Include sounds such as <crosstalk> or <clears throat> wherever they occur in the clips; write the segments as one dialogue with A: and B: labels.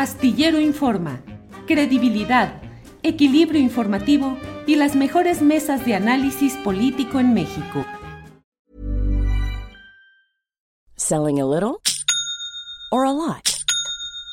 A: Astillero Informa, credibilidad, equilibrio informativo y las mejores mesas de análisis político en México.
B: Selling a little or a lot?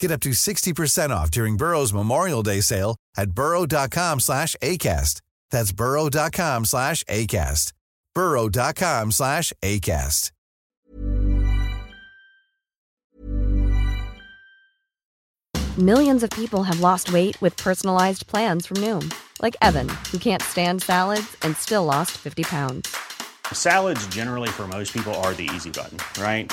C: Get up to 60% off during Burrow's Memorial Day sale at burrow.com slash ACAST. That's burrow.com slash ACAST. burrow.com slash ACAST.
D: Millions of people have lost weight with personalized plans from Noom. Like Evan, who can't stand salads and still lost 50 pounds.
E: Salads generally for most people are the easy button, right?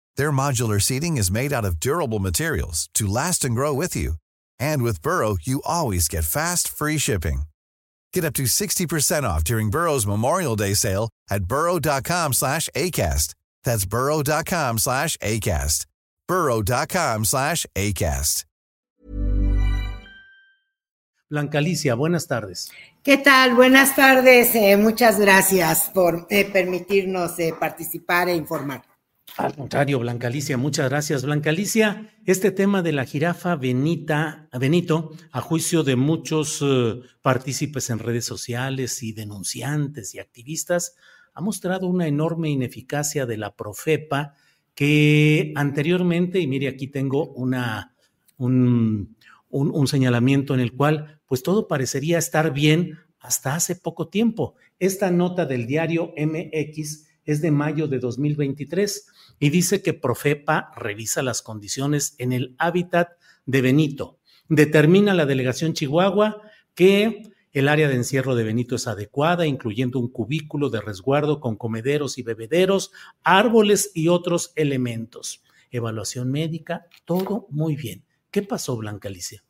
C: Their modular seating is made out of durable materials to last and grow with you. And with Burrow, you always get fast, free shipping. Get up to 60% off during Burrow's Memorial Day sale at burrow.com slash ACAST. That's burrow.com slash ACAST. burrow.com slash ACAST.
F: Blanca Alicia, buenas tardes.
G: ¿Qué tal? Buenas tardes. Eh, muchas gracias por eh, permitirnos eh, participar e informar.
F: Al contrario, Blanca Alicia, muchas gracias. Blanca Alicia, este tema de la jirafa Benita, Benito, a juicio de muchos uh, partícipes en redes sociales y denunciantes y activistas, ha mostrado una enorme ineficacia de la Profepa que anteriormente, y mire, aquí tengo una, un, un, un señalamiento en el cual, pues todo parecería estar bien hasta hace poco tiempo. Esta nota del diario MX es de mayo de 2023 y dice que Profepa revisa las condiciones en el hábitat de Benito. Determina la delegación Chihuahua que el área de encierro de Benito es adecuada, incluyendo un cubículo de resguardo con comederos y bebederos, árboles y otros elementos. Evaluación médica, todo muy bien. ¿Qué pasó, Blanca Alicia?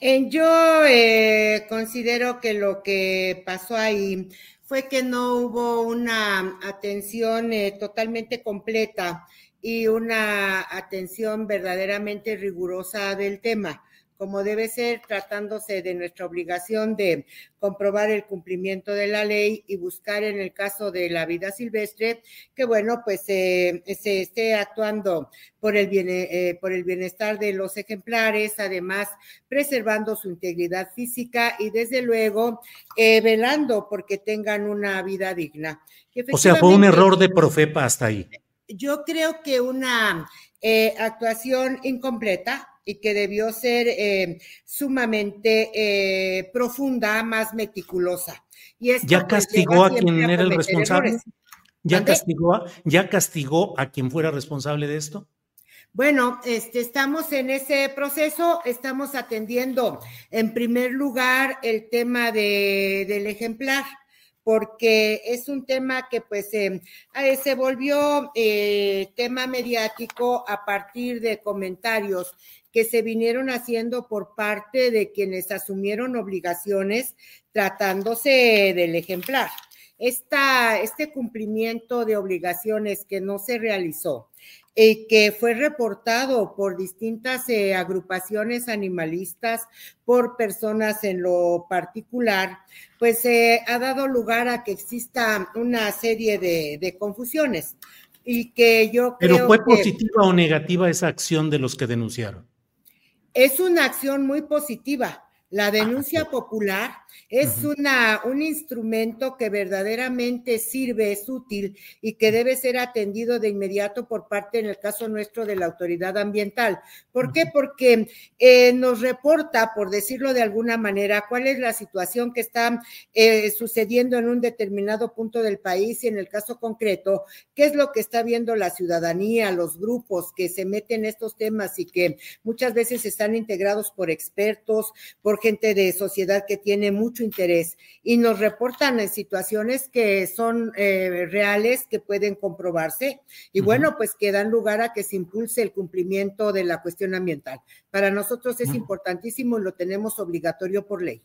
G: Eh, yo eh, considero que lo que pasó ahí fue que no hubo una atención eh, totalmente completa y una atención verdaderamente rigurosa del tema como debe ser, tratándose de nuestra obligación de comprobar el cumplimiento de la ley y buscar en el caso de la vida silvestre que, bueno, pues eh, se esté actuando por el, bien, eh, por el bienestar de los ejemplares, además preservando su integridad física y, desde luego, eh, velando porque tengan una vida digna.
F: O sea, fue un error de Profepa hasta ahí.
G: Yo creo que una actuación incompleta, y que debió ser eh, sumamente eh, profunda, más meticulosa. Y
F: ¿Ya pues, castigó a quien era el responsable? ¿Ya castigó, ¿Ya castigó a quien fuera responsable de esto?
G: Bueno, este, estamos en ese proceso, estamos atendiendo en primer lugar el tema de, del ejemplar porque es un tema que pues eh, se volvió eh, tema mediático a partir de comentarios que se vinieron haciendo por parte de quienes asumieron obligaciones tratándose del ejemplar. Esta, este cumplimiento de obligaciones que no se realizó y que fue reportado por distintas eh, agrupaciones animalistas, por personas en lo particular, pues eh, ha dado lugar a que exista una serie de, confusiones y que yo
F: creo ¿Pero fue positiva o negativa esa acción de los que denunciaron?
G: Es una acción muy positiva. La denuncia popular es una, un instrumento que verdaderamente sirve, es útil y que debe ser atendido de inmediato por parte, en el caso nuestro, de la autoridad ambiental. ¿Por qué? Porque eh, nos reporta, por decirlo de alguna manera, cuál es la situación que está eh, sucediendo en un determinado punto del país y en el caso concreto, qué es lo que está viendo la ciudadanía, los grupos que se meten en estos temas y que muchas veces están integrados por expertos, por gente de sociedad que tiene mucho interés y nos reportan en situaciones que son eh, reales, que pueden comprobarse y bueno, pues que dan lugar a que se impulse el cumplimiento de la cuestión ambiental. Para nosotros es importantísimo y lo tenemos obligatorio por ley.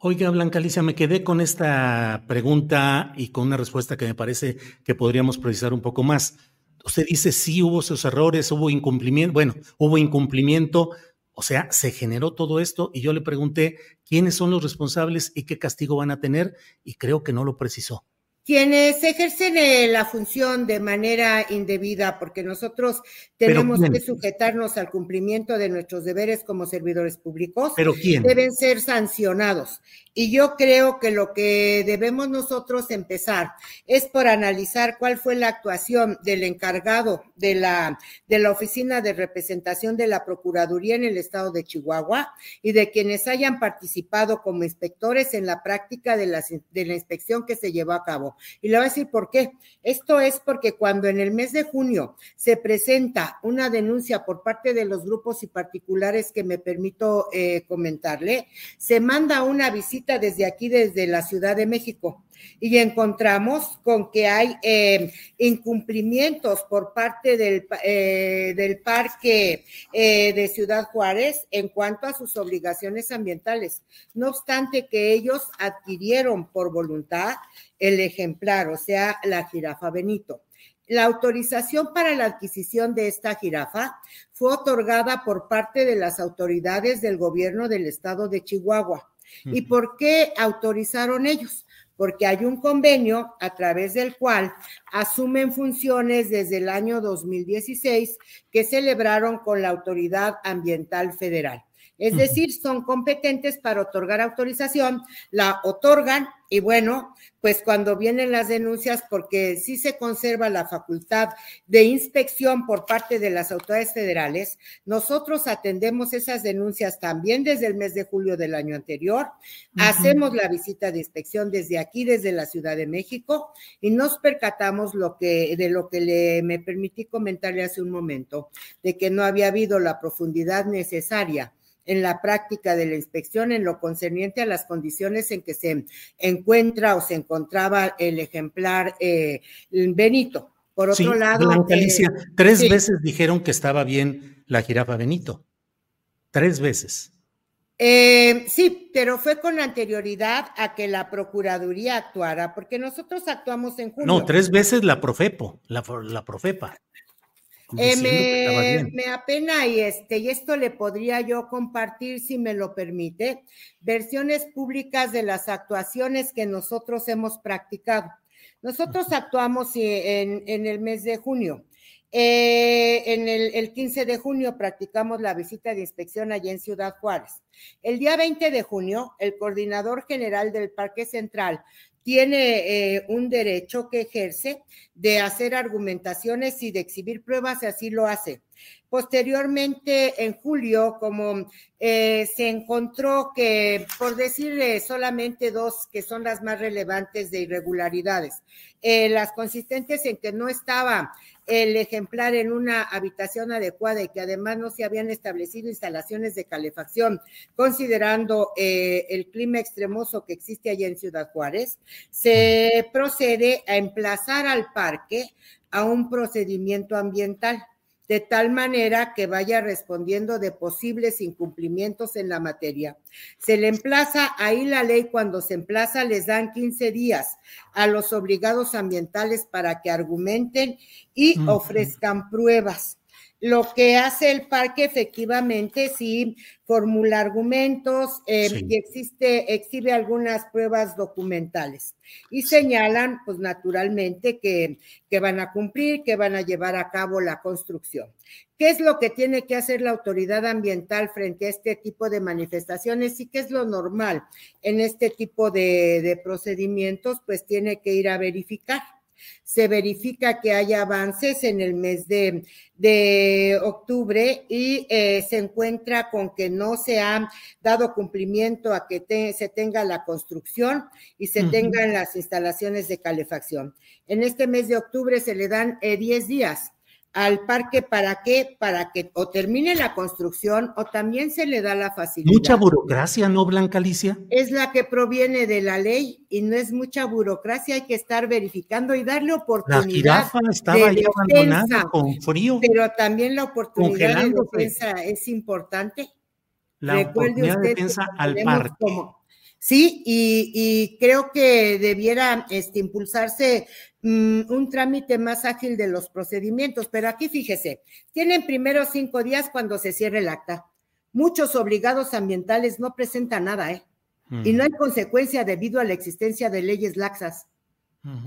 F: Oiga, Blanca Alicia, me quedé con esta pregunta y con una respuesta que me parece que podríamos precisar un poco más. Usted dice sí hubo sus errores, hubo incumplimiento, bueno, hubo incumplimiento, o sea, se generó todo esto y yo le pregunté quiénes son los responsables y qué castigo van a tener y creo que no lo precisó
G: quienes ejercen eh, la función de manera indebida, porque nosotros tenemos que sujetarnos al cumplimiento de nuestros deberes como servidores públicos,
F: ¿Pero quién?
G: deben ser sancionados. Y yo creo que lo que debemos nosotros empezar es por analizar cuál fue la actuación del encargado de la, de la Oficina de Representación de la Procuraduría en el estado de Chihuahua y de quienes hayan participado como inspectores en la práctica de la, de la inspección que se llevó a cabo. Y le voy a decir por qué. Esto es porque cuando en el mes de junio se presenta una denuncia por parte de los grupos y particulares que me permito eh, comentarle, se manda una visita desde aquí, desde la Ciudad de México y encontramos con que hay eh, incumplimientos por parte del, eh, del parque eh, de Ciudad Juárez en cuanto a sus obligaciones ambientales. No obstante que ellos adquirieron por voluntad el ejemplar, o sea, la jirafa Benito. La autorización para la adquisición de esta jirafa fue otorgada por parte de las autoridades del gobierno del estado de Chihuahua. ¿Y por qué autorizaron ellos? porque hay un convenio a través del cual asumen funciones desde el año 2016 que celebraron con la Autoridad Ambiental Federal. Es decir, son competentes para otorgar autorización, la otorgan y bueno, pues cuando vienen las denuncias, porque sí se conserva la facultad de inspección por parte de las autoridades federales, nosotros atendemos esas denuncias también desde el mes de julio del año anterior, hacemos la visita de inspección desde aquí, desde la Ciudad de México, y nos percatamos lo que, de lo que le, me permití comentarle hace un momento, de que no había habido la profundidad necesaria en la práctica de la inspección en lo concerniente a las condiciones en que se encuentra o se encontraba el ejemplar eh, Benito. Por otro lado.
F: Blanca eh, tres veces dijeron que estaba bien la jirafa Benito. Tres veces.
G: Eh, sí, pero fue con anterioridad a que la Procuraduría actuara, porque nosotros actuamos en junio.
F: No, tres veces la Profepo, la, la Profepa.
G: Eh, me, apena y este, y esto le podría yo compartir si me lo permite, versiones públicas de las actuaciones que nosotros hemos practicado. Nosotros actuamos en, en el mes de junio. Eh, en el, el, 15 de junio practicamos la visita de inspección allá en Ciudad Juárez. El día 20 de junio, el coordinador general del Parque Central tiene eh, un derecho que ejerce de hacer argumentaciones y de exhibir pruebas, y así lo hace. Posteriormente, en julio, como eh, se encontró que, por decirle solamente dos que son las más relevantes de irregularidades, eh, las consistentes en que no estaba el ejemplar en una habitación adecuada y que además no se habían establecido instalaciones de calefacción, considerando eh, el clima extremoso que existe allá en Ciudad Juárez, se procede a emplazar al parque a un procedimiento ambiental de tal manera que vaya respondiendo de posibles incumplimientos en la materia. Se le emplaza ahí la ley, cuando se emplaza les dan 15 días a los obligados ambientales para que argumenten y ofrezcan pruebas. Lo que hace el parque efectivamente sí formula argumentos eh, y existe, exhibe algunas pruebas documentales y señalan, pues naturalmente, que, que van a cumplir, que van a llevar a cabo la construcción. ¿Qué es lo que tiene que hacer la autoridad ambiental frente a este tipo de manifestaciones y qué es lo normal en este tipo de, de procedimientos? Pues tiene que ir a verificar se verifica que hay avances en el mes de, octubre y eh, se encuentra con que no se ha dado cumplimiento a que se tenga la construcción y se tengan las instalaciones de calefacción. En este mes de octubre se le dan 10 eh, días al parque para qué, para que o termine la construcción o también se le da la facilidad.
F: Mucha burocracia, ¿no, Blanca Alicia?
G: Es la que proviene de la ley y no es mucha burocracia, hay que estar verificando y darle oportunidad. La
F: jirafa estaba ahí abandonada con frío.
G: Pero también la oportunidad de defensa es importante.
F: La oportunidad de defensa al parque.
G: Sí, y, creo que debiera este, impulsarse mm, un trámite más ágil de los procedimientos, pero aquí fíjese, tienen primero cinco días cuando se cierre el acta. Muchos obligados ambientales no presentan nada, ¿eh? Y no hay consecuencia debido a la existencia de leyes laxas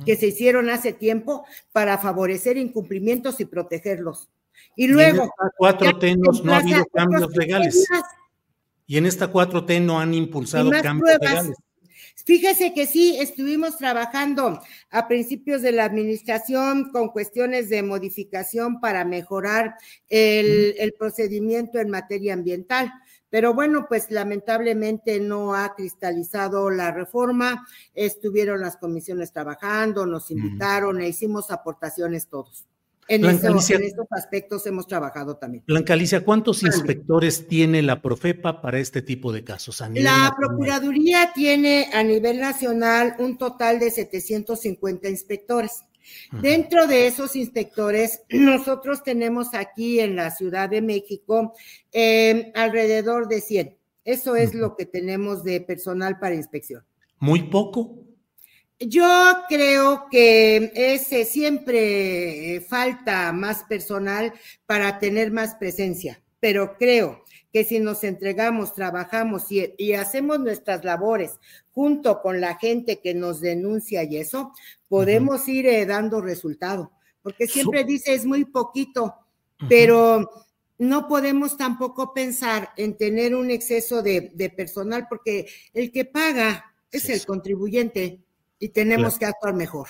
G: que se hicieron hace tiempo para favorecer incumplimientos y protegerlos. Y luego...
F: cuatro tenos no ha habido cambios legales. Y en esta 4T no han impulsado cambios legales.
G: Fíjese que sí, estuvimos trabajando a principios de la administración con cuestiones de modificación para mejorar el, el, procedimiento en materia ambiental. Pero bueno, pues lamentablemente no ha cristalizado la reforma. Estuvieron las comisiones trabajando, nos invitaron e hicimos aportaciones todos. En, estos aspectos hemos trabajado también.
F: Blanca Alicia, ¿cuántos inspectores tiene la Profepa para este tipo de casos?
G: la Procuraduría tiene a nivel nacional un total de 750 inspectores. Dentro de esos inspectores, <clears throat> nosotros tenemos aquí en la Ciudad de México eh, alrededor de 100. Eso es lo que tenemos de personal para inspección.
F: ¿Muy poco?
G: Yo creo que ese siempre eh, falta más personal para tener más presencia, pero creo que si nos entregamos, trabajamos y, hacemos nuestras labores junto con la gente que nos denuncia y eso, podemos ir eh, dando resultado, porque siempre dice es muy poquito, pero no podemos tampoco pensar en tener un exceso de, personal, porque el que paga es el contribuyente y tenemos que actuar mejor.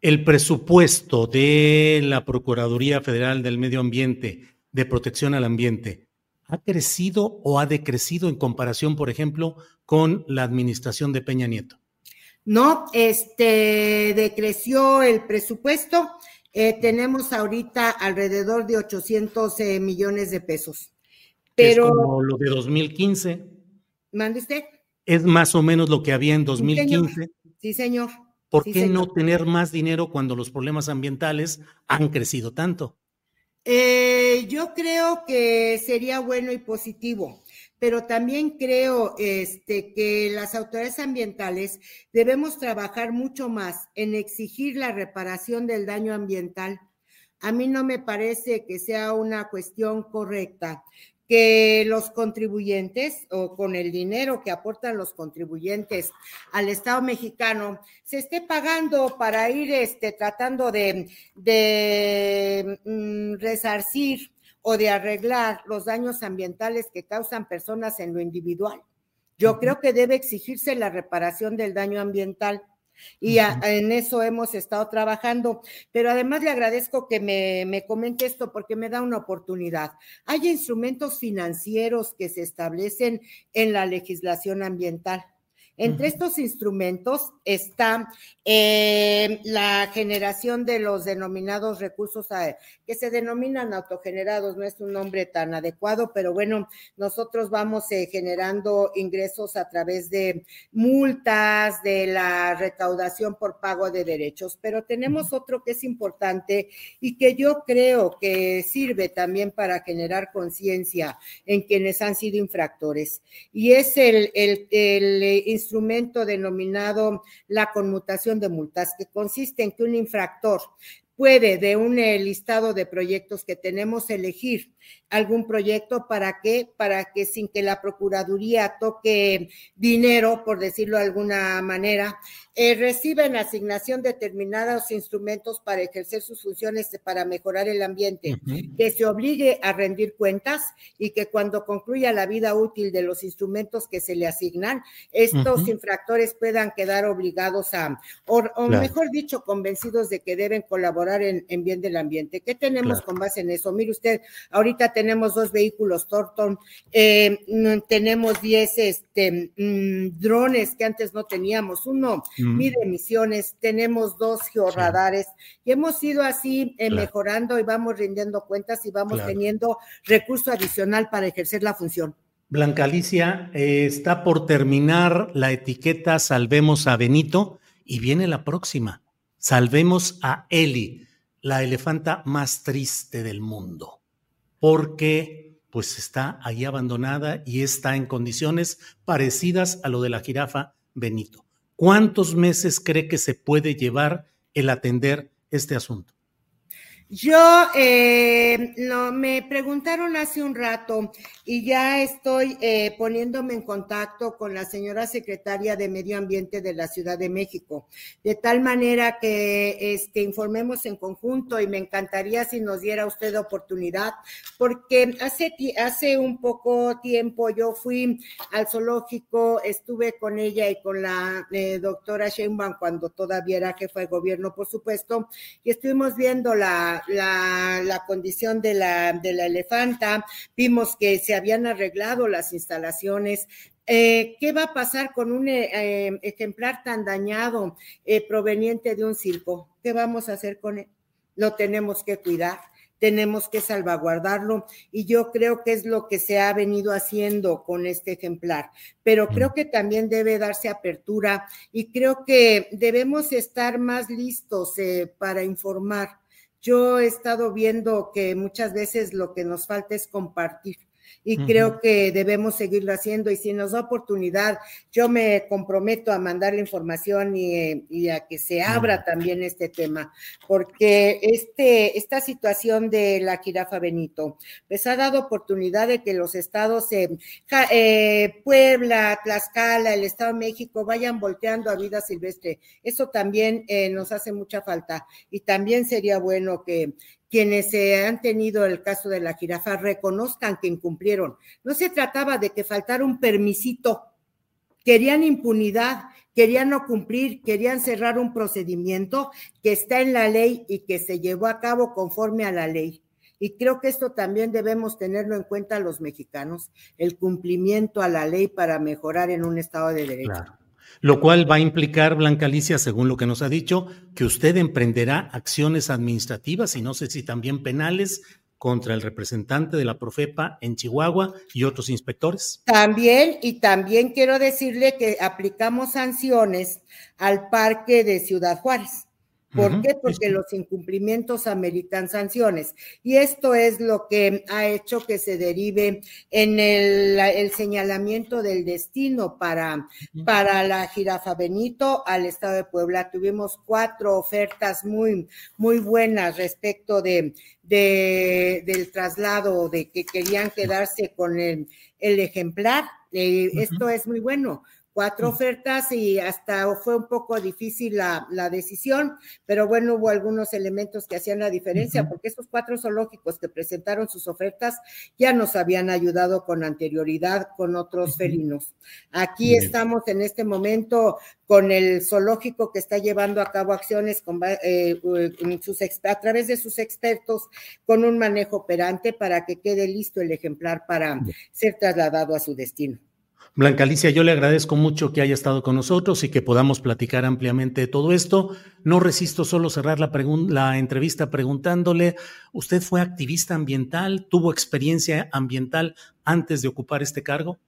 F: El presupuesto de la Procuraduría Federal del Medio Ambiente, de protección al ambiente, ¿ha crecido o ha decrecido en comparación, por ejemplo, con la administración de Peña Nieto?
G: No, este decreció el presupuesto. Eh, tenemos ahorita alrededor de 800 eh, millones de pesos. Pero,
F: es como lo de 2015.
G: ¿Mande usted?
F: Es más o menos lo que había en 2015.
G: Sí, señor.
F: ¿Por qué no tener más dinero cuando los problemas ambientales han crecido tanto?
G: Eh, yo creo que sería bueno y positivo, pero también creo este, que las autoridades ambientales debemos trabajar mucho más en exigir la reparación del daño ambiental. A mí no me parece que sea una cuestión correcta que los contribuyentes o con el dinero que aportan los contribuyentes al Estado mexicano se esté pagando para ir este, tratando de, de mm, resarcir o de arreglar los daños ambientales que causan personas en lo individual. Yo creo que debe exigirse la reparación del daño ambiental y en eso hemos estado trabajando. Pero además le agradezco que me, me, comente esto porque me da una oportunidad. Hay instrumentos financieros que se establecen en la legislación ambiental. Entre estos instrumentos está eh, la generación de los denominados recursos que se denominan autogenerados, no es un nombre tan adecuado, pero bueno, nosotros vamos eh, generando ingresos a través de multas, de la recaudación por pago de derechos, pero tenemos otro que es importante y que yo creo que sirve también para generar conciencia en quienes han sido infractores, y es el, el, el instrumento denominado la conmutación de multas, que consiste en que un infractor puede de un eh, listado de proyectos que tenemos elegir algún proyecto para que para que sin que la procuraduría toque dinero por decirlo de alguna manera eh, reciben asignación determinados instrumentos para ejercer sus funciones para mejorar el ambiente. Que se obligue a rendir cuentas y que cuando concluya la vida útil de los instrumentos que se le asignan estos infractores puedan quedar obligados a o, mejor dicho convencidos de que deben colaborar en, bien del ambiente. Qué tenemos con base en eso mire usted ahorita tenemos dos vehículos Torton, eh, mm, tenemos 10 este, mm, drones que antes no teníamos, uno mide emisiones, tenemos dos georradares y hemos ido así eh, mejorando y vamos rindiendo cuentas y vamos teniendo recurso adicional para ejercer la función.
F: Blanca Alicia, eh, está por terminar la etiqueta Salvemos a Benito y viene la próxima. Salvemos a Eli, la elefanta más triste del mundo porque pues está ahí abandonada y está en condiciones parecidas a lo de la jirafa Benito. ¿Cuántos meses cree que se puede llevar el atender este asunto?
G: Yo eh, me preguntaron hace un rato y ya estoy eh, poniéndome en contacto con la señora secretaria de Medio Ambiente de la Ciudad de México, de tal manera que este, informemos en conjunto y me encantaría si nos diera usted oportunidad, porque hace, hace un poco tiempo yo fui al zoológico, estuve con ella y con la eh, doctora Sheinbaum cuando todavía era jefa de gobierno, por supuesto, y estuvimos viendo la la, condición de la, de la elefanta, vimos que se habían arreglado las instalaciones, eh, ¿Qué va a pasar con un eh, eh, ejemplar tan dañado proveniente de un circo? ¿Qué vamos a hacer con él? Lo tenemos que cuidar tenemos que salvaguardarlo y yo creo que es lo que se ha venido haciendo con este ejemplar, pero mm. creo que también debe darse apertura y creo que debemos estar más listos para informar yo he estado viendo que muchas veces lo que nos falta es compartir y creo que debemos seguirlo haciendo. Y si nos da oportunidad, yo me comprometo a mandar la información y, a que se abra también este tema, porque este, esta situación de la jirafa Benito, les ha dado oportunidad de que los estados, eh, Puebla, Tlaxcala, el Estado de México vayan volteando a vida silvestre. Eso también eh, nos hace mucha falta. Y también sería bueno que, quienes se han tenido el caso de la jirafa reconozcan que incumplieron. No se trataba de que faltara un permisito. Querían impunidad, querían no cumplir, querían cerrar un procedimiento que está en la ley y que se llevó a cabo conforme a la ley. Y creo que esto también debemos tenerlo en cuenta los mexicanos, el cumplimiento a la ley para mejorar en un Estado de Derecho
F: lo cual va a implicar, Blanca Alicia, según lo que nos ha dicho, que usted emprenderá acciones administrativas y no sé si también penales contra el representante de la Profepa en Chihuahua y otros inspectores.
G: También, y también quiero decirle que aplicamos sanciones al parque de Ciudad Juárez. ¿Por qué? Porque los incumplimientos ameritan sanciones. Y esto es lo que ha hecho que se derive en el, señalamiento del destino para, para la jirafa Benito al estado de Puebla. Tuvimos cuatro ofertas muy, muy buenas respecto de, de del traslado, de que querían quedarse con el, el ejemplar. Eh, esto es muy bueno cuatro ofertas y hasta fue un poco difícil la, decisión, pero bueno, hubo algunos elementos que hacían la diferencia, porque esos cuatro zoológicos que presentaron sus ofertas ya nos habían ayudado con anterioridad con otros felinos. Aquí estamos en este momento con el zoológico que está llevando a cabo acciones con, eh, sus, a través de sus expertos con un manejo operante para que quede listo el ejemplar para ser trasladado a su destino.
F: Blanca Alicia, yo le agradezco mucho que haya estado con nosotros y que podamos platicar ampliamente de todo esto. No resisto solo cerrar la, la, entrevista preguntándole, ¿usted fue activista ambiental? ¿Tuvo experiencia ambiental antes de ocupar este cargo?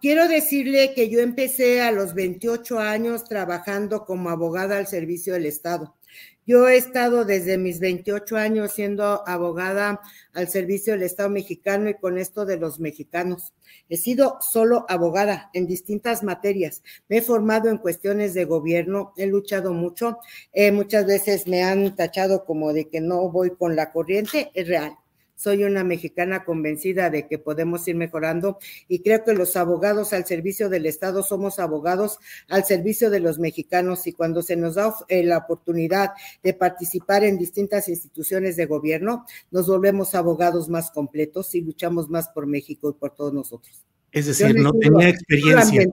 G: Quiero decirle que yo empecé a los 28 años trabajando como abogada al servicio del Estado. Yo he estado desde mis 28 años siendo abogada al servicio del Estado mexicano y con esto de los mexicanos. He sido solo abogada en distintas materias. Me he formado en cuestiones de gobierno, he luchado mucho. Eh, muchas veces me han tachado como de que no voy con la corriente. Es real soy una mexicana convencida de que podemos ir mejorando y creo que los abogados al servicio del Estado somos abogados al servicio de los mexicanos y cuando se nos da eh, la oportunidad de participar en distintas instituciones de gobierno, nos volvemos abogados más completos y luchamos más por México y por todos nosotros.
F: Es decir, no tenía experiencia.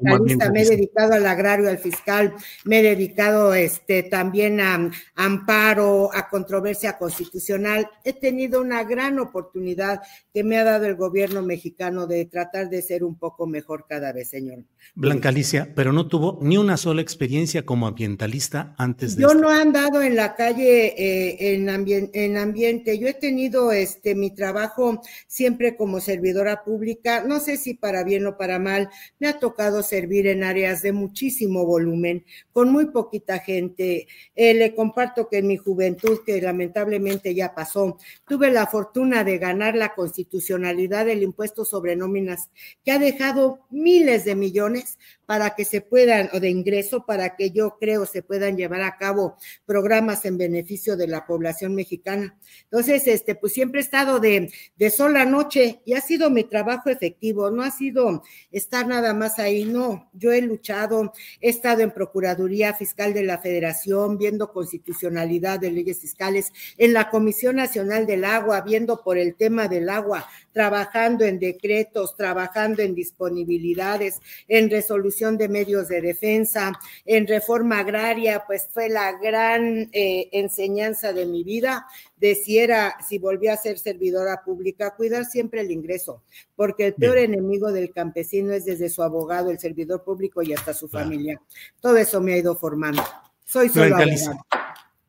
G: me he dedicado al agrario, al fiscal, me he dedicado este, también a, amparo, a controversia constitucional. He tenido una gran oportunidad que me ha dado el gobierno mexicano de tratar de ser un poco mejor cada vez, señor.
F: Blanca Alicia, pero no tuvo ni una sola experiencia como ambientalista antes de
G: Yo no he andado en la calle eh, en, en ambiente. Yo he tenido este mi trabajo siempre como servidora pública. No sé si para bien o para mal, me ha tocado servir en áreas de muchísimo volumen, con muy poquita gente. Eh, le comparto que en mi juventud, que lamentablemente ya pasó, tuve la fortuna de ganar la constitucionalidad del impuesto sobre nóminas, que ha dejado miles de millones para que se puedan, o de ingreso, para que yo creo se puedan llevar a cabo programas en beneficio de la población mexicana. Entonces, este, pues siempre he estado de, de sol a noche y ha sido mi trabajo efectivo, no ha sido estar nada más ahí, no, yo he luchado, he estado en Procuraduría Fiscal de la Federación, viendo constitucionalidad de leyes fiscales, en la Comisión Nacional del Agua, viendo por el tema del agua, trabajando en decretos, trabajando en disponibilidades, en de medios de defensa, en reforma agraria, pues fue la gran eh, enseñanza de mi vida de si era, si volvía a ser servidora pública, cuidar siempre el ingreso, porque el peor enemigo del campesino es desde su abogado, el servidor público y hasta su familia. Todo eso me ha ido formando. Soy solo abogado.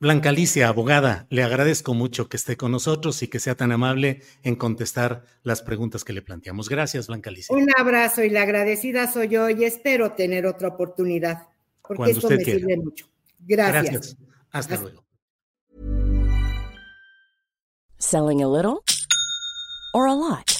F: Blanca Alicia, abogada, le agradezco mucho que esté con nosotros y que sea tan amable en contestar las preguntas que le planteamos. Gracias, Blanca Alicia.
G: Un abrazo y la agradecida soy yo y espero tener otra oportunidad, porque esto me sirve mucho. Gracias. Gracias.
F: Hasta, Hasta luego.
B: Selling a little or a lot.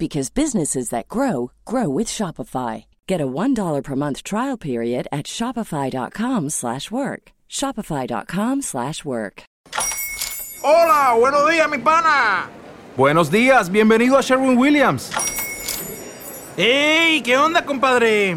B: because businesses that grow grow with Shopify. Get a $1 per month trial period at Shopify.com slash work. Shopify.com slash work.
H: Hola, buenos días, mi pana.
I: Buenos días, bienvenido a Sherwin Williams.
H: ¡Ey! ¿Qué onda, compadre?